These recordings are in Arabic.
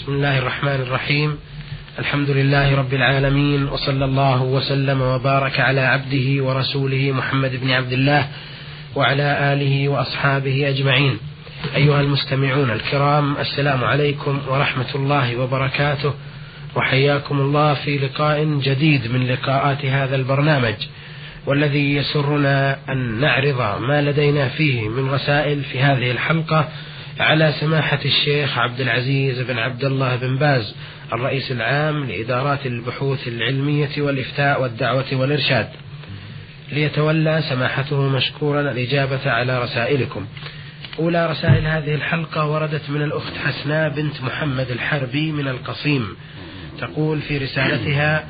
بسم الله الرحمن الرحيم الحمد لله رب العالمين وصلى الله وسلم وبارك على عبده ورسوله محمد بن عبد الله وعلى اله واصحابه اجمعين ايها المستمعون الكرام السلام عليكم ورحمه الله وبركاته وحياكم الله في لقاء جديد من لقاءات هذا البرنامج والذي يسرنا ان نعرض ما لدينا فيه من رسائل في هذه الحلقة على سماحة الشيخ عبد العزيز بن عبد الله بن باز الرئيس العام لإدارات البحوث العلمية والإفتاء والدعوة والإرشاد. ليتولى سماحته مشكورا الإجابة على رسائلكم. أولى رسائل هذه الحلقة وردت من الأخت حسناء بنت محمد الحربي من القصيم. تقول في رسالتها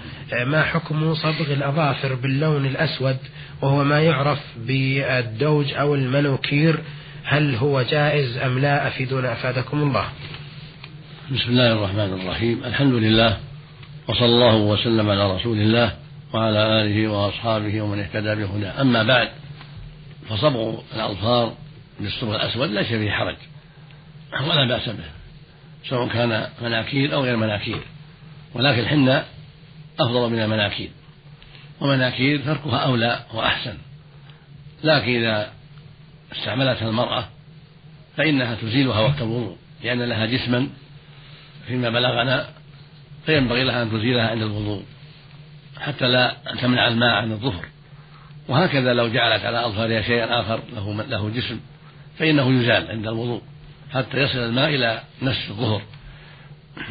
ما حكم صبغ الأظافر باللون الأسود؟ وهو ما يعرف بالدوج أو المنوكير هل هو جائز أم لا؟ أفيدونا أفادكم الله. بسم الله الرحمن الرحيم. الحمد لله وصلى الله وسلم على رسول الله وعلى آله وأصحابه ومن اهتدى بهداه. أما بعد فصبغ الأظفار بالصبغ الأسود ليس فيه حرج ولا بأس به سواء كان مناكير أو غير مناكير. ولكن الحنة أفضل من المناكير ومناكير تركها أولى وأحسن. لكن إذا استعملتها المرأة فإنها تزيلها وقت الوضوء لأن لها جسما فيما بلغنا فينبغي لها أن تزيلها عند الوضوء حتى لا تمنع الماء عن الظهر. وهكذا لو جعلت على أظفارها شيئا آخر له له جسم فإنه يزال عند الوضوء حتى يصل الماء إلى نصف الظهر.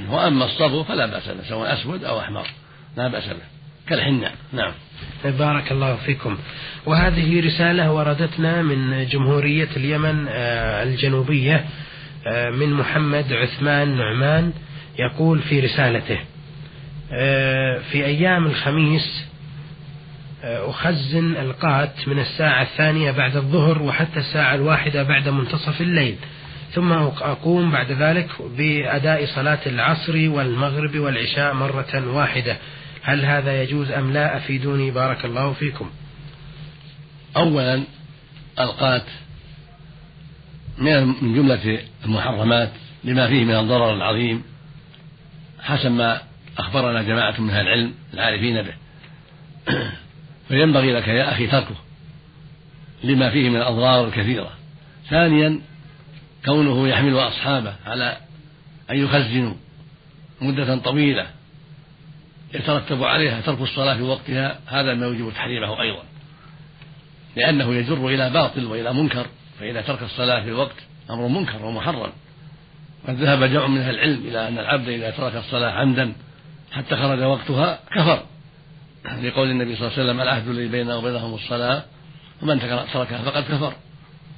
وأما الصبغ فلا بأس به سواء أسود أو أحمر لا بأس به. كالحنة نعم. بارك الله فيكم. وهذه رسالة وردتنا من جمهورية اليمن آه، الجنوبية آه، من محمد عثمان نعمان يقول في رسالته آه، في أيام الخميس أخزن القات من الساعة الثانية بعد الظهر وحتى الساعة الواحدة بعد منتصف الليل. ثم أقوم بعد ذلك بأداء صلاة العصر والمغرب والعشاء مرة واحدة. هل هذا يجوز أم لا؟ أفيدوني بارك الله فيكم. أولا القات من جملة المحرمات لما فيه من الضرر العظيم حسب ما أخبرنا جماعة من أهل العلم العارفين به. فينبغي لك يا أخي تركه لما فيه من الأضرار الكثيرة. ثانيا كونه يحمل أصحابه على أن يخزنوا مدة طويلة يترتب عليها ترك الصلاة في وقتها هذا ما يوجب تحريمه أيضا. لأنه يجر إلى باطل وإلى منكر فإذا ترك الصلاة في الوقت أمر منكر ومحرم. قد ذهب جمع من أهل العلم إلى أن العبد إذا ترك الصلاة عمدا حتى خرج وقتها كفر. لقول النبي صلى الله عليه وسلم العهد الذي بيننا وبينهم الصلاة ومن تركها فقد كفر.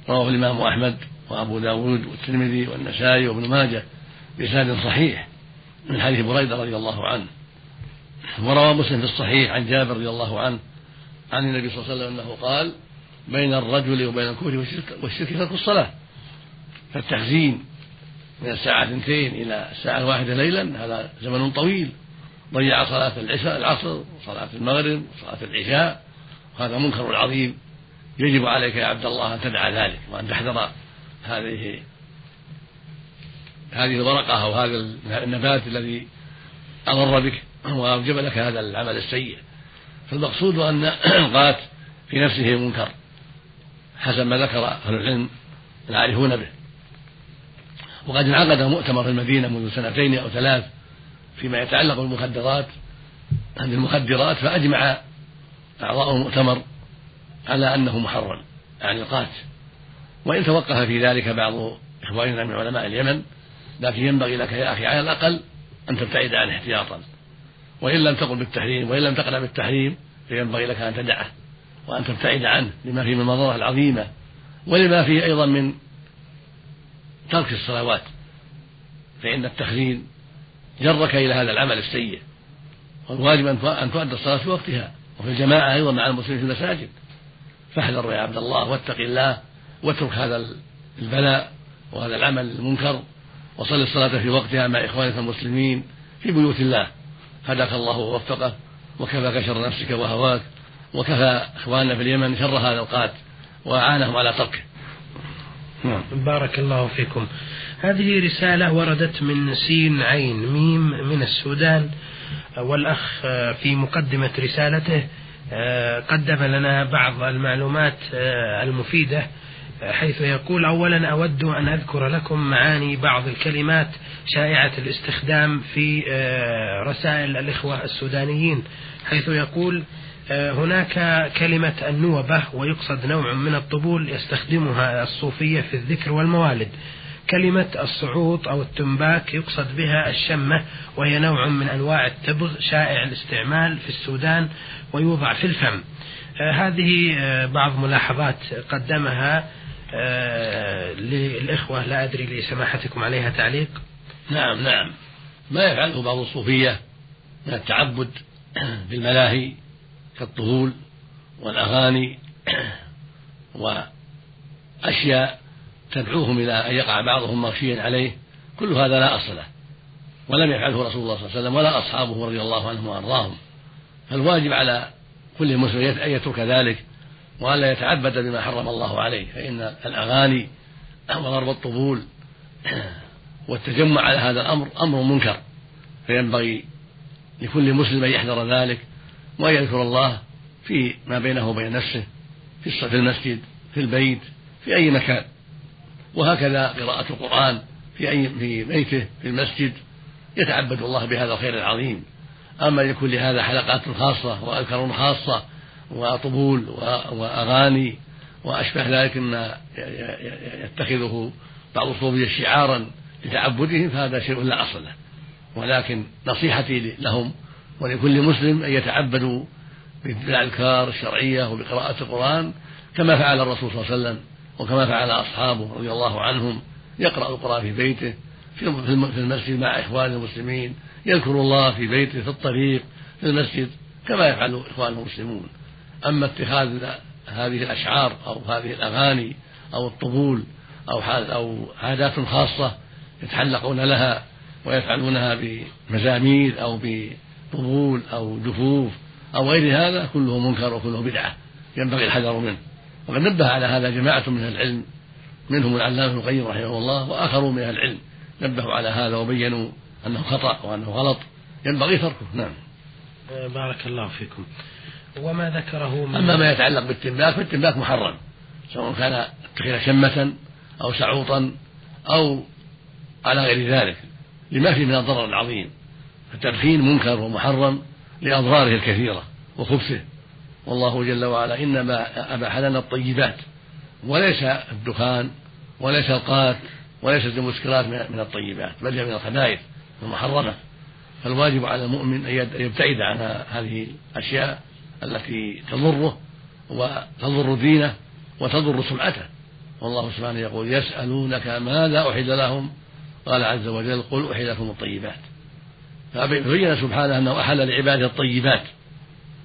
رواه الإمام أحمد وأبو داود والترمذي والنسائي وابن ماجه بإسناد صحيح من حديث بريدة رضي الله عنه. وروى مسلم في الصحيح عن جابر رضي الله عنه عن النبي صلى الله عليه وسلم أنه قال بين الرجل وبين الكفر والشرك, والشرك ترك الصلاة. فالتخزين من الساعة اثنتين إلى الساعة الواحدة ليلا هذا زمن طويل. ضيع صلاة العشاء العصر وصلاة المغرب وصلاة العشاء. وهذا منكر عظيم. يجب عليك يا عبد الله أن تدع ذلك وأن تحذر هذه هذه الورقة أو هذا النبات الذي أضر بك. وأوجب لك هذا العمل السيء. فالمقصود أن القات في نفسه منكر حسب ما ذكر أهل العلم العارفون به. وقد انعقد مؤتمر في المدينة منذ سنتين أو ثلاث فيما يتعلق بالمخدرات بالمخدرات فأجمع أعضاء المؤتمر على أنه محرم يعني القات وإن توقف في ذلك بعض إخواننا من علماء اليمن لكن ينبغي لك يا أخي على الأقل أن تبتعد عنه احتياطا. وإن لم تقل بالتحريم وإن لم تقنع بالتحريم فينبغي لك أن تدعه وأن تبتعد عنه لما فيه من المضرة العظيمة ولما فيه أيضا من ترك الصلوات. فإن التخزين جرك إلى هذا العمل السيء. والواجب أن تؤدى الصلاة في وقتها. وفي الجماعة أيضا مع المسلمين في المساجد. فاحذر يا عبد الله واتق الله واترك هذا البلاء وهذا العمل المنكر. وصل الصلاة في وقتها مع إخوانك المسلمين في بيوت الله. هداك الله ووفقه وكفاك شر نفسك وهواك وكفى إخواننا في اليمن شر هذا القات وأعانهم على تركه نعم. بارك الله فيكم هذه رسالة وردت من سين عين ميم من السودان والأخ في مقدمة رسالته قدم لنا بعض المعلومات المفيدة حيث يقول أولا أود أن أذكر لكم معاني بعض الكلمات شائعة الاستخدام في رسائل الإخوة السودانيين حيث يقول هناك كلمة النوبة ويقصد نوع من الطبول يستخدمها الصوفية في الذكر والموالد. كلمة الصعوط أو التنباك يقصد بها الشمة وهي نوع من أنواع التبغ شائع الاستعمال في السودان ويوضع في الفم. آه هذه آه بعض ملاحظات قدمها آه للإخوة لا أدري لسماحتكم عليها تعليق. نعم نعم. ما يفعله بعض الصوفية من التعبد بالملاهي كالطهول والأغاني وأشياء تدعوهم إلى أن يقع بعضهم مغشيا عليه. كل هذا لا أصل له. ولم يفعله رسول الله صلى الله عليه وسلم ولا أصحابه رضي الله عنهم وأرضاهم. فالواجب على كل مسلم أن يترك ذلك. وألا يتعبد بما حرم الله عليه فإن الأغاني وضرب الطبول والتجمع على هذا الأمر أمر منكر فينبغي لكل مسلم أن يحذر ذلك وأن يذكر الله في ما بينه وبين نفسه في المسجد في البيت في أي مكان. وهكذا قراءة القرآن في أي في بيته في المسجد يتعبد الله بهذا الخير العظيم. أما يكون لهذا حلقات خاصة وأذكار خاصة وطبول وأغاني وأشبه ذلك مما يتخذه بعض الصوفية شعارا لتعبدهم فهذا شيء لا أصل له. ولكن نصيحتي لهم ولكل مسلم أن يتعبدوا بالأذكار الشرعية وبقراءة القرآن كما فعل الرسول صلى الله عليه وسلم وكما فعل أصحابه رضي الله عنهم. يقرأ القرآن في بيته في المسجد مع إخوانه المسلمين يذكر الله في بيته في الطريق في المسجد كما يفعل إخوانه المسلمون. أما اتخاذ هذه الأشعار أو هذه الأغاني أو الطبول أو أو عادات خاصة يتحلقون لها ويفعلونها بمزامير أو بطبول أو دفوف أو غير هذا كله منكر وكله بدعة ينبغي الحذر منه. وقد نبه على هذا جماعة من أهل العلم منهم العلامة ابن القيم رحمه الله وآخرون من أهل العلم نبهوا على هذا وبينوا أنه خطأ وأنه غلط ينبغي تركه. نعم. بارك الله فيكم. وما ذكره من أما ما يتعلق بالتملاك فالتملاك محرم سواء كان اتخذ شمة أو سعوطا أو على غير ذلك لما فيه من الضرر العظيم. فالتدخين منكر ومحرم لأضراره الكثيرة وخبثه. والله جل وعلا إنما أباح لنا الطيبات وليس الدخان وليس القات وليست المسكرات من الطيبات بل هي من الخبائث المحرمة. فالواجب على المؤمن أن يبتعد عن هذه الأشياء التي تضره وتضر دينه وتضر سمعته. والله سبحانه يقول يسألونك ماذا أحل لهم؟ قال عز وجل قل أحل لكم الطيبات. فبين سبحانه أنه أحل لعباده الطيبات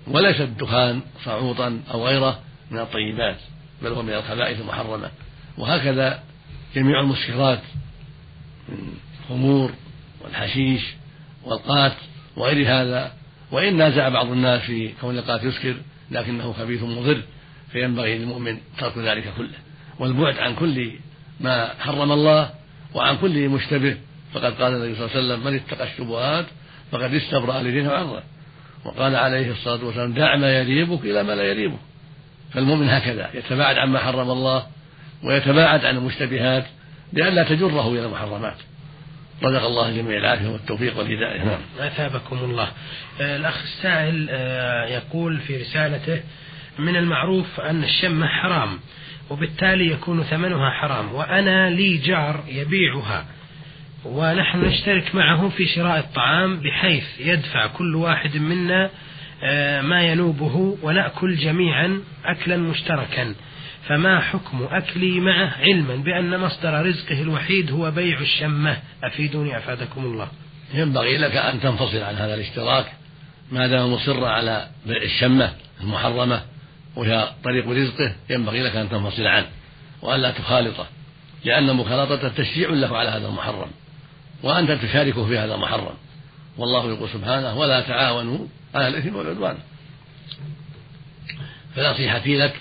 وليس الدخان صعوطا أو غيره من الطيبات بل هو من الخبائث المحرمة. وهكذا جميع المسكرات من الخمور والحشيش والقات وغير هذا وإن نازع بعض الناس في كون القات يسكر لكنه خبيث مضر فينبغي للمؤمن ترك ذلك كله. والبعد عن كل ما حرم الله وعن كل مشتبه. فقد قال النبي صلى الله عليه وسلم من اتقى الشبهات فقد استبرأ لدينه وعرضه. وقال عليه الصلاة والسلام دع ما يريبك إلى ما لا يريبك فالمؤمن هكذا يتباعد عما حرم الله ويتباعد عن المشتبهات لئلا تجره إلى المحرمات. رزق الله الجميع العافية والتوفيق والهداية. نعم. أثابكم الله. آه، الأخ السائل آه، يقول في رسالته من المعروف أن الشمة حرام وبالتالي يكون ثمنها حرام وأنا لي جار يبيعها ونحن نشترك معه في شراء الطعام بحيث يدفع كل واحد منا آه، ما ينوبه ونأكل جميعا أكلا مشتركا. فما حكم أكلي معه علما بأن مصدر رزقه الوحيد هو بيع الشمة؟ أفيدوني أفادكم الله. ينبغي لك أن تنفصل عن هذا الاشتراك. ما دام مصر على بيع الشمة المحرمة وهي طريق رزقه ينبغي لك أن تنفصل عنه وألا تخالطه لأن مخالطته تشجيع له على هذا المحرم وأنت تشاركه في هذا المحرم. والله يقول سبحانه ولا تعاونوا على الإثم والعدوان. فنصيحتي لك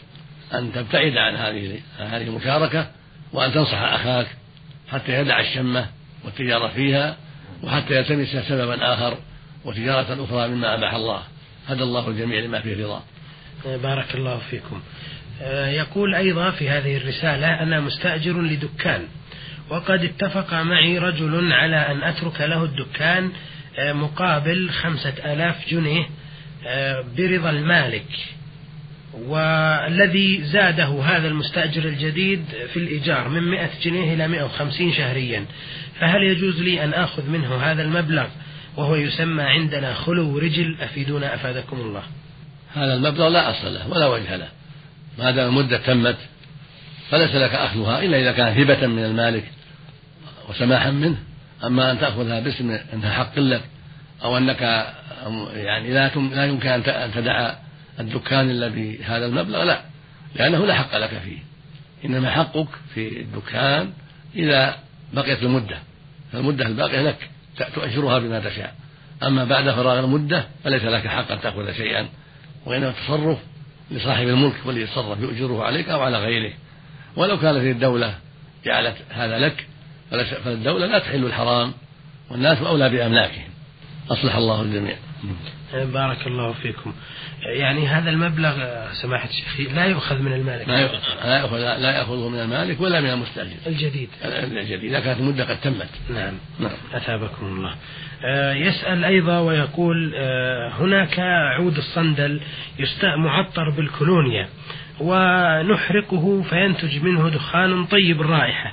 أن تبتعد عن هذه هذه المشاركة وأن تنصح أخاك حتى يدع الشمة والتجارة فيها وحتى يلتمس سببا آخر وتجارة أخرى مما أباح الله. هدى الله الجميع لما فيه رضا. بارك الله فيكم. آه، يقول أيضا في هذه الرسالة أنا مستأجر لدكان. وقد اتفق معي رجل على أن أترك له الدكان آه، مقابل خمسة آلاف جنيه آه، برضا المالك. والذي زاده هذا المستأجر الجديد في الإيجار من 100 جنيه إلى 150 شهريا. فهل يجوز لي أن آخذ منه هذا المبلغ وهو يسمى عندنا خلو رجل؟ أفيدونا أفادكم الله. هذا المبلغ لا أصل له ولا وجه له. ما دام المدة تمت؟ فليس لك أخذها إلا إذا كانت هبة من المالك وسماحا منه. أما أن تأخذها باسم أنها حق لك أو أنك يعني لا يمكن أن تدع الدكان إلا بهذا المبلغ لا لأنه لا حق لك فيه. إنما حقك في الدكان إذا بقيت المدة. فالمدة الباقية لك تؤجرها بما تشاء. أما بعد فراغ المدة فليس لك حق أن تأخذ شيئا وإنما التصرف لصاحب الملك والذي يتصرف يؤجره عليك أو على غيره. ولو كانت الدولة جعلت هذا لك فالدولة لا تحل الحرام والناس أولى بأملاكهم. أصلح الله الجميع. بارك الله فيكم. يعني هذا المبلغ سماحة الشيخ لا يؤخذ من المالك. لا يأخذ لا يأخذه من المالك ولا من المستأجر. الجديد. الجديد. إذا كانت المدة قد تمت. نعم. نعم. أثابكم الله. آه، يسأل أيضا ويقول آه، هناك عود الصندل معطر بالكولونيا ونحرقه فينتج منه دخان طيب الرائحة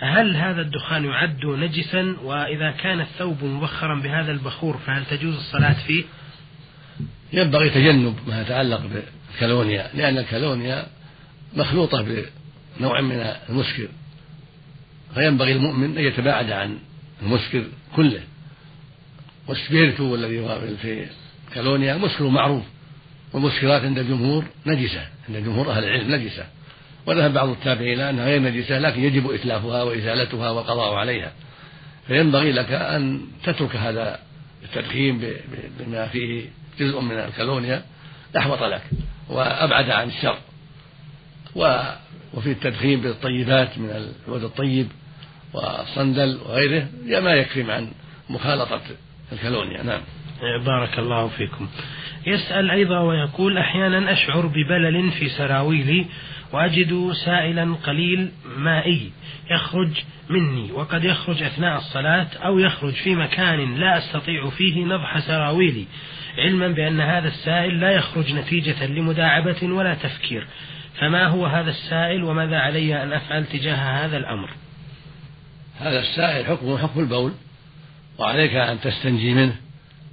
هل هذا الدخان يعد نجسا؟ وإذا كان الثوب مبخرا بهذا البخور فهل تجوز الصلاة فيه؟ ينبغي تجنب ما يتعلق بالكالونيا لأن الكالونيا مخلوطة بنوع من المسكر. فينبغي المؤمن أن يتباعد عن المسكر كله. والسبيرتو الذي هو في كالونيا مسكر معروف والمسكرات عند الجمهور نجسة عند جمهور أهل العلم نجسة. وذهب بعض التابعين إلى أنها غير نجسة لكن يجب إتلافها وإزالتها والقضاء عليها. فينبغي لك أن تترك هذا التدخين بما فيه جزء من الكالونيا أحوط لك وأبعد عن الشر. وفي التدخين بالطيبات من العود الطيب والصندل وغيره ما يكفي عن مخالطة الكالونيا. نعم. بارك الله فيكم. يسأل أيضا ويقول أحيانا أشعر ببلل في سراويلي وأجد سائلا قليل مائي يخرج مني. وقد يخرج أثناء الصلاة أو يخرج في مكان لا أستطيع فيه نضح سراويلي علما بأن هذا السائل لا يخرج نتيجة لمداعبة ولا تفكير. فما هو هذا السائل وماذا علي أن أفعل تجاه هذا الأمر؟ هذا السائل حكمه حكم البول وعليك أن تستنجي منه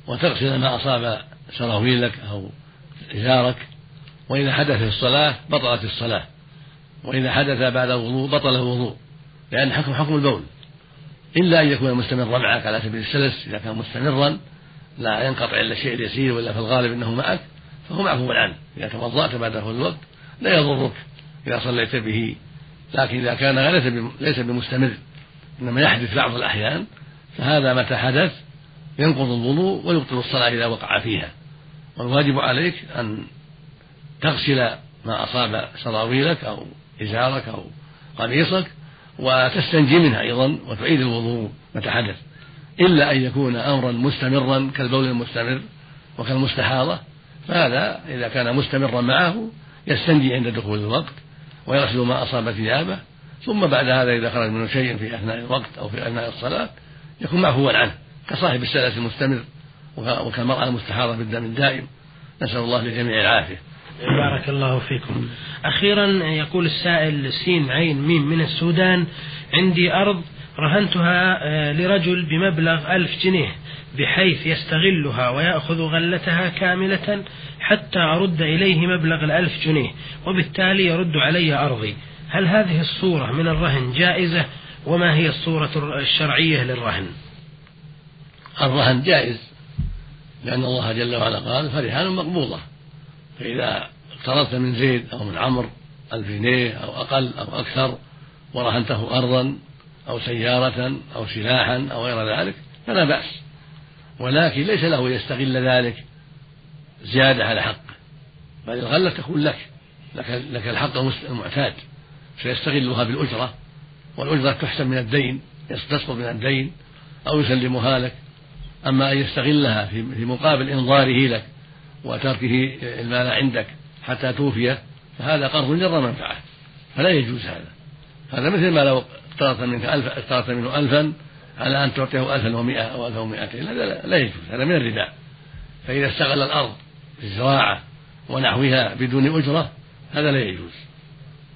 وتغسل ما أصاب سراويلك أو إزارك. وإذا حدث في الصلاة بطلت الصلاة. وإذا حدث بعد الوضوء بطل الوضوء. لأن حكم حكم البول. إلا أن يكون مستمرا معك على سبيل السلس. إذا كان مستمرا لا ينقطع إلا الشيء اليسير ولا في الغالب أنه معك فهو معفو عنه إذا توضأت بعد دخول الوقت لا يضرك إذا صليت به. لكن إذا كان ليس بمستمر. إنما يحدث بعض الأحيان. فهذا متى حدث؟ ينقض الوضوء ويبطل الصلاة إذا وقع فيها. والواجب عليك أن تغسل ما أصاب سراويلك أو إزارك أو قميصك وتستنجي منها أيضا وتعيد الوضوء متى حدث إلا أن يكون أمرا مستمرا كالبول المستمر وكالمستحاضة فهذا إذا كان مستمرا معه يستنجي عند دخول الوقت ويغسل ما أصاب ثيابه ثم بعد هذا إذا خرج منه شيء في أثناء الوقت أو في أثناء الصلاة يكون معفوا عنه كصاحب السلس المستمر وكالمرأة المستحاضة بالدم الدائم. نسأل الله للجميع العافية. بارك الله فيكم. أخيرا يقول السائل سين عين ميم من السودان عندي أرض رهنتها آه، لرجل بمبلغ ألف جنيه بحيث يستغلها ويأخذ غلتها كاملة حتى أرد إليه مبلغ الألف جنيه وبالتالي يرد علي أرضي. هل هذه الصورة من الرهن جائزة؟ وما هي الصورة الشرعية للرهن؟ الرهن جائز لأن الله جل وعلا قال فرهان مقبوضة. فإذا اقترضت من زيد أو من عمرو ألف جنيه أو أقل أو أكثر ورهنته أرضا أو سيارة أو سلاحا أو غير ذلك فلا بأس. ولكن ليس له يستغل ذلك زيادة على حقه بل الغلة تكون لك. لك, لك الحق المعتاد. سيستغلها بالأجرة. والأجرة تحسب من الدين. تسقط من الدين أو يسلمها لك. أما أن يستغلها في مقابل إنظاره لك. وتركه المال عندك حتى توفيه فهذا قرض جر منفعة فلا يجوز هذا. هذا مثل ما لو اقترضت منك ألف اقترضت منه ألفا على أن تعطيه ألفا ومائة أو ألفا ومائتين هذا لا يجوز هذا من الربا. فإذا استغل الأرض في الزراعة ونحوها بدون أجرة هذا لا يجوز.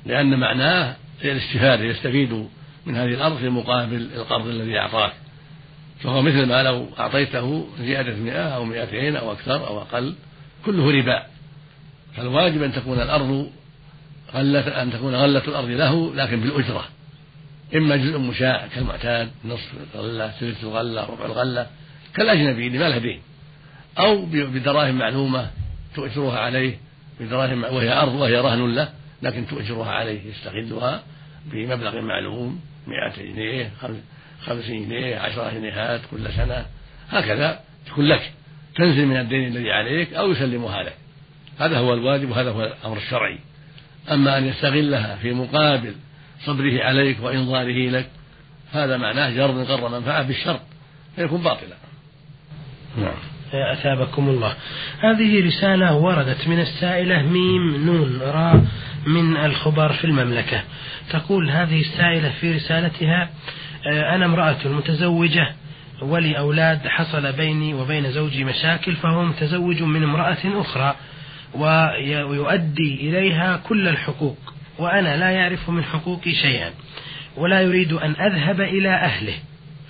لأن معناه الاستفادة يستفيد من هذه الأرض في مقابل القرض الذي أعطاك. فهو مثل ما لو أعطيته زيادة مئة أو مئتين أو أكثر أو أقل كله ربا. فالواجب أن تكون الأرض غلة أن تكون غلة الأرض له لكن بالأجرة. إما جزء مشاع كالمعتاد نصف الغلة ثلث الغلة ربع الغلة كالأجنبي اللي ما له دين. أو بدراهم معلومة تؤجرها عليه بدراهم وهي أرض وهي رهن له لكن تؤجرها عليه يستغلها بمبلغ معلوم مئة جنيه خمسين جنيه عشرة جنيهات كل سنة هكذا تكون لك. تنزل من الدين الذي عليك أو يسلمها لك هذا هو الواجب وهذا هو الأمر الشرعي. أما أن يستغلها في مقابل صبره عليك وإنظاره لك هذا معناه جر غر منفعة بالشرط فيكون باطلا. نعم. أثابكم الله. هذه رسالة وردت من السائلة ميم نون را من الخبر في المملكة. تقول هذه السائلة في رسالتها آه، أنا امرأة متزوجة ولي أولاد حصل بيني وبين زوجي مشاكل فهو متزوج من امرأة أخرى ويؤدي إليها كل الحقوق وأنا لا يعرف من حقوقي شيئا ولا يريد أن أذهب إلى أهله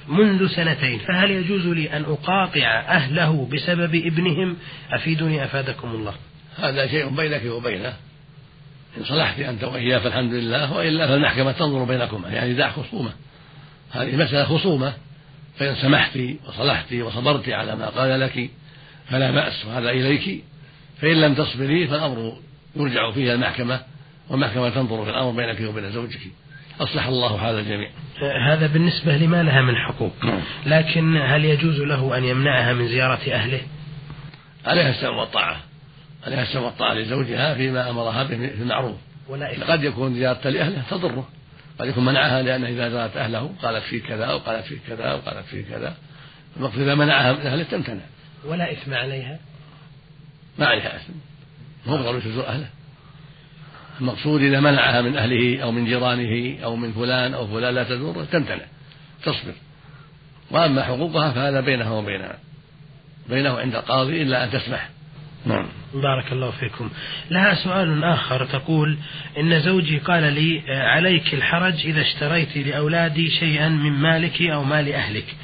منذ سنتين فهل يجوز لي أن أقاطع أهله بسبب ابنهم؟ أفيدني أفادكم الله. هذا شيء بينك وبينه. إن صلحت أنت وإياه فالحمد لله وإلا فالمحكمة تنظر بينكما يعني دع خصومة. هذه مسألة خصومة. فإن سمحت وصلحت وصبرت على ما قال لك فلا بأس وهذا إليك فإن لم تصبري فالأمر يرجع فيه المحكمة والمحكمة تنظر في الأمر بينك وبين زوجك. أصلح الله حال الجميع. هذا بالنسبة لما لها من حقوق. نعم. لكن هل يجوز له أن يمنعها من زيارة أهله؟ عليها السمع والطاعة. عليها السمع والطاعة لزوجها فيما أمرها به في المعروف. ولا قد يكون زيارة لأهله تضره. قد يكون منعها لأنه إذا زارت أهله قالت فيه كذا أو قالت فيه كذا أو قالت فيه كذا. المقصود إذا منعها من أهله تمتنع. ولا إثم عليها. ما عليها إثم. مو بضروري تزور أهله. المقصود إذا منعها من أهله أو من جيرانه أو من فلان أو فلان لا تزور تمتنع. تصبر. وأما حقوقها فهذا بينها وبينها. بينه عند القاضي إلا أن تسمح. نعم. بارك الله فيكم. لها سؤال آخر تقول إن زوجي قال لي عليك الحرج إذا اشتريت لأولادي شيئا من مالك أو مال أهلك.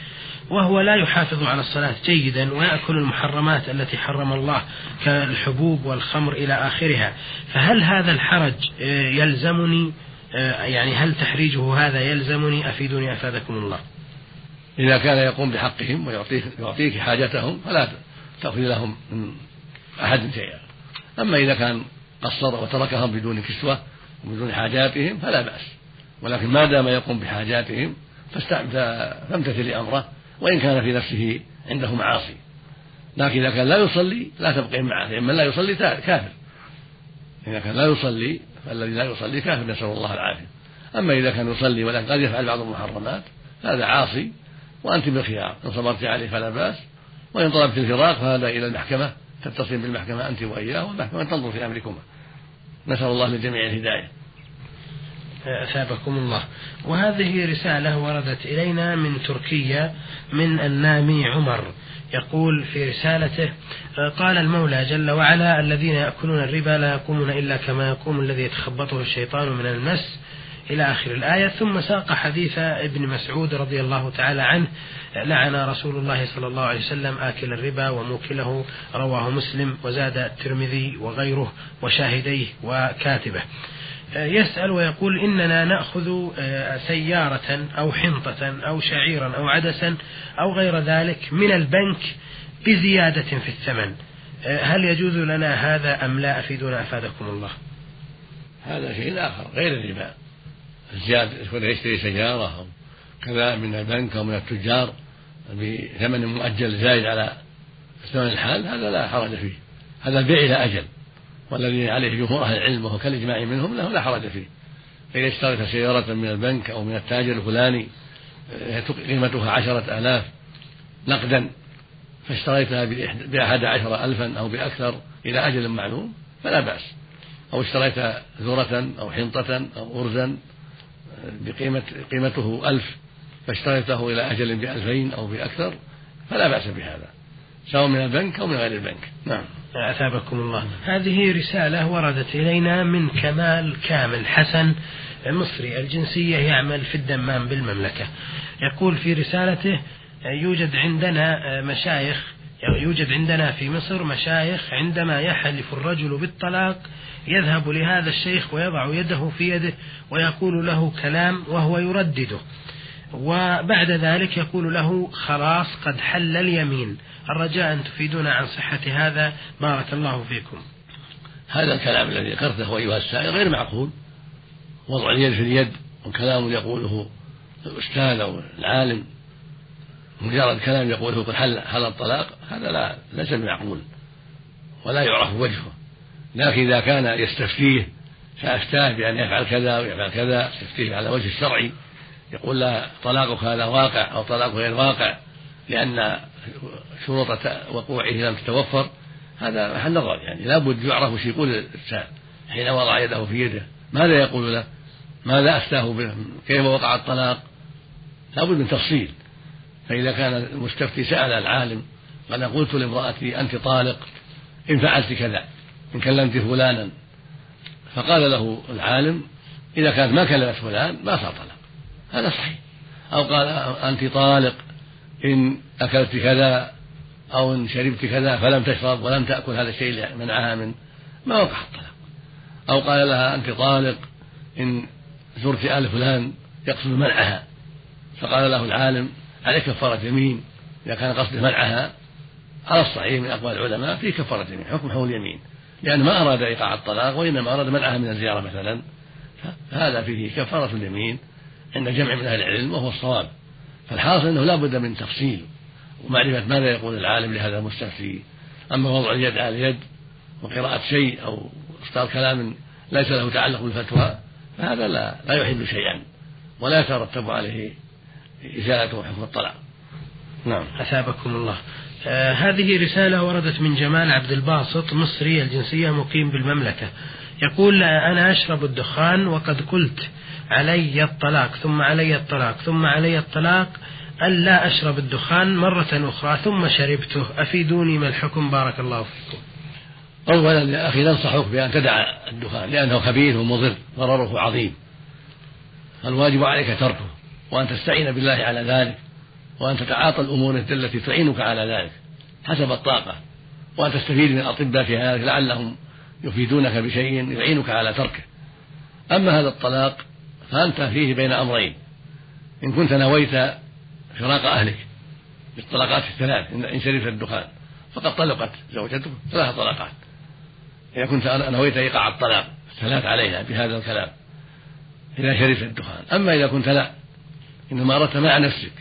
وهو لا يحافظ على الصلاة جيدا ويأكل المحرمات التي حرم الله كالحبوب والخمر إلى آخرها. فهل هذا الحرج آه، يلزمني آه، يعني هل تحريجه هذا يلزمني؟ أفيدني أفادكم الله. إذا كان يقوم بحقهم ويعطيك يعطيك حاجتهم فلا تأخذ لهم من أحد شيئا. أما إذا كان قصر وتركهم بدون كسوة وبدون حاجاتهم فلا بأس. ولكن ما دام يقوم بحاجاتهم فامتثل أمره وإن كان في نفسه عنده معاصي. لكن إذا كان لا يصلي لا تبقي معه لأن من لا يصلي كافر. إذا كان لا يصلي فالذي لا يصلي كافر نسأل الله العافية. أما إذا كان يصلي ولكن قد يفعل بعض المحرمات هذا عاصي وأنت بالخيار. إن صبرت عليه فلا بأس وإن طلبت الفراق فهذا إلى المحكمة. تتصل بالمحكمة أنت وإياه والمحكمة تنظر في أمركما. نسأل الله للجميع الهداية. أثابكم الله. وهذه رسالة وردت إلينا من تركيا من النامي عمر. يقول في رسالته قال المولى جل وعلا الذين يأكلون الربا لا يقومون إلا كما يقوم الذي يتخبطه الشيطان من المس. إلى آخر الآية ثم ساق حديث ابن مسعود رضي الله تعالى عنه لعن رسول الله صلى الله عليه وسلم آكل الربا وموكله رواه مسلم وزاد الترمذي وغيره وشاهديه وكاتبه. يسأل ويقول إننا نأخذ سيارة أو حنطة أو شعيرا أو عدسا أو غير ذلك من البنك بزيادة في الثمن. هل يجوز لنا هذا أم لا؟ أفيدنا أفادكم الله. هذا شيء آخر غير الربا. الزيادة يكون يشتري سيارة. أو كذا من البنك أو من التجار بثمن مؤجل زايد على ثمن الحال هذا لا حرج فيه. هذا البيع إلى أجل. والذي عليه جمهور أهل العلم وهو كالإجماع منهم له لا حرج فيه. فإذا اشتريت سيارة من البنك أو من التاجر الفلاني آه، قيمتها عشرة آلاف نقدا فاشتريتها بأحد عشر ألفا أو بأكثر إلى أجل معلوم فلا بأس. أو اشتريت ذرة أو حنطة أو أرزا بقيمة قيمته ألف فاشتريته إلى أجل بألفين أو بأكثر فلا بأس بهذا سواء من البنك أو من غير البنك. نعم. أثابكم الله. هذه رسالة وردت إلينا من كمال كامل حسن مصري الجنسية يعمل في الدمام بالمملكة. يقول في رسالته يوجد عندنا مشايخ يوجد عندنا في مصر مشايخ عندما يحلف الرجل بالطلاق يذهب لهذا الشيخ ويضع يده في يده ويقول له كلام وهو يردده. وبعد ذلك يقول له خلاص قد حل اليمين. الرجاء أن تفيدونا عن صحة هذا. بارك الله فيكم. هذا الكلام الذي ذكرته أيها السائل غير معقول. وضع اليد في اليد وكلام يقوله الأستاذ أو العالم. مجرد كلام يقوله قد حل حل الطلاق؟ هذا لا ليس بمعقول ولا يعرف وجهه. لكن إذا كان يستفتيه فأفتاه بأن يفعل كذا ويفعل كذا يفتيه على وجه الشرعي يقول لا طلاقك هذا واقع أو طلاقك غير واقع لأن شروط وقوعه لم تتوفر. هذا محل نظر يعني لابد يعرف وش يقول الإنسان حين وضع يده في يده. ماذا يقول له؟ ماذا أفتاه به؟ كيف وقع الطلاق؟ لابد من تفصيل. فإذا كان المستفتي سأل العالم قال قلت لامرأتي أنت طالق إن فعلت كذا إن كلمت فلانا. فقال له العالم إذا كانت ما كلمت فلان ما صار طلاق. هذا صحيح. أو قال أنت طالق إن أكلت كذا أو إن شربت كذا فلم تشرب ولم تأكل هذا الشيء منعها من ما وقع الطلاق. أو قال لها أنت طالق إن زرت آل فلان يقصد منعها. فقال له العالم عليه كفارة يمين إذا كان قصده منعها على الصحيح من أقوال العلماء في كفارة يمين حكم حول اليمين. لأنه ما أراد إيقاع الطلاق وإنما أراد منعها من الزيارة مثلا. فهذا فيه كفارة اليمين عند جمع من أهل العلم وهو الصواب. فالحاصل أنه لا بد من تفصيل ومعرفة ماذا يقول العالم لهذا المستفتي. أما وضع اليد على اليد وقراءة شيء أو إصدار كلام ليس له تعلق بالفتوى فهذا لا لا يحل شيئا. ولا يترتب عليه إزالة حكم الطلاق. نعم. أثابكم الله. آه هذه رسالة وردت من جمال عبد الباسط مصري الجنسية مقيم بالمملكة. يقول أنا أشرب الدخان وقد قلت علي الطلاق ثم علي الطلاق ثم علي الطلاق ألا أشرب الدخان مرة أخرى ثم شربته. أفيدوني ما الحكم؟ بارك الله فيكم. أولا يا أخي ننصحك بأن تدع الدخان لأنه خبيث ومضر ضرره عظيم. الواجب عليك تركه. وأن تستعين بالله على ذلك وأن تتعاطى الأمور التي تعينك على ذلك حسب الطاقة وأن تستفيد من الأطباء في ذلك لعلهم يفيدونك بشيء يعينك على تركه. أما هذا الطلاق فأنت فيه بين أمرين. إن كنت نويت فراق أهلك بالطلقات الثلاث إن شربت الدخان فقد طلقت زوجته ثلاث طلقات إذا كنت نويت إيقاع الطلاق الثلاث عليها بهذا الكلام إذا شربت الدخان. أما إذا كنت لا إنما أردت مع نفسك.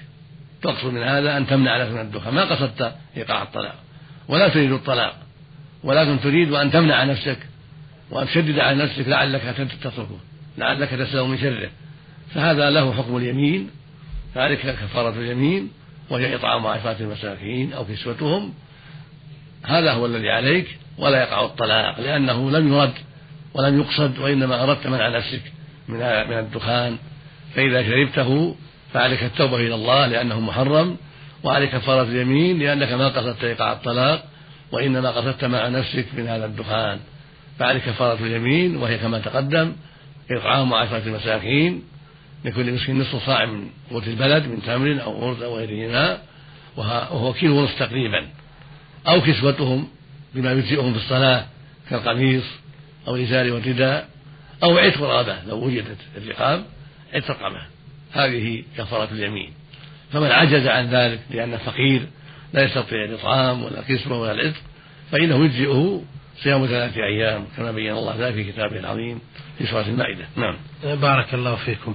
تقصد من هذا أن تمنع نفسك من الدخان. ما قصدت إيقاع الطلاق. ولا تريد الطلاق. ولكن تريد أن تمنع نفسك وأن تشدد على نفسك لعلك تتركه. لعلك تسلم من شره. فهذا له حكم اليمين. فعليك كفارة اليمين. وهي إطعام عشرة المساكين أو كسوتهم. هذا هو الذي عليك. ولا يقع الطلاق. لأنه لم يرد ولم يقصد. وإنما أردت منع نفسك من من الدخان. فإذا شربته فعليك التوبة إلى الله لأنه محرم وعليك كفارة اليمين لأنك ما قصدت إيقاع الطلاق وإنما قصدت مع نفسك من هذا الدخان. فعليك كفارة اليمين وهي كما تقدم إطعام عشرة مساكين لكل مسكين نصف صاع من قوت البلد من تمر أو أرز أو غيرهما وهو كيلو ونصف تقريبا. أو كسوتهم بما يجزئهم في الصلاة كالقميص أو الإزار والرداء أو عتق رقبة لو وجدت الرقاب. رقبة هذه كفارة اليمين. فمن عجز عن ذلك لأنه فقير لا يستطيع الإطعام ولا الكسوة ولا العتق فإنه يجزئه صيام ثلاثة أيام كما بين الله ذلك في كتابه العظيم في سورة المائدة. نعم. بارك الله فيكم.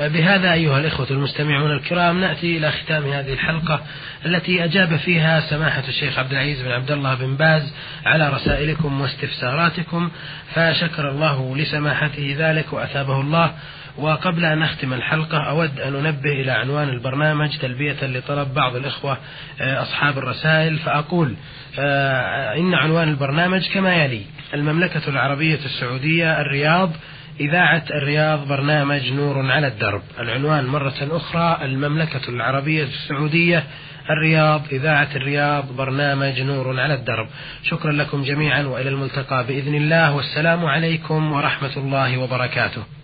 بهذا أيها الإخوة المستمعون الكرام نأتي إلى ختام هذه الحلقة التي أجاب فيها سماحة الشيخ عبد العزيز بن عبد الله بن باز على رسائلكم واستفساراتكم فشكر الله لسماحته ذلك وأثابه الله. وقبل أن أختم الحلقة أود أن أنبه إلى عنوان البرنامج تلبية لطلب بعض الإخوة آه، أصحاب الرسائل فأقول آه، إن عنوان البرنامج كما يلي المملكة العربية السعودية الرياض إذاعة الرياض برنامج نور على الدرب. العنوان مرة أخرى المملكة العربية السعودية الرياض إذاعة الرياض برنامج نور على الدرب. شكرا لكم جميعا وإلى الملتقى بإذن الله والسلام عليكم ورحمة الله وبركاته.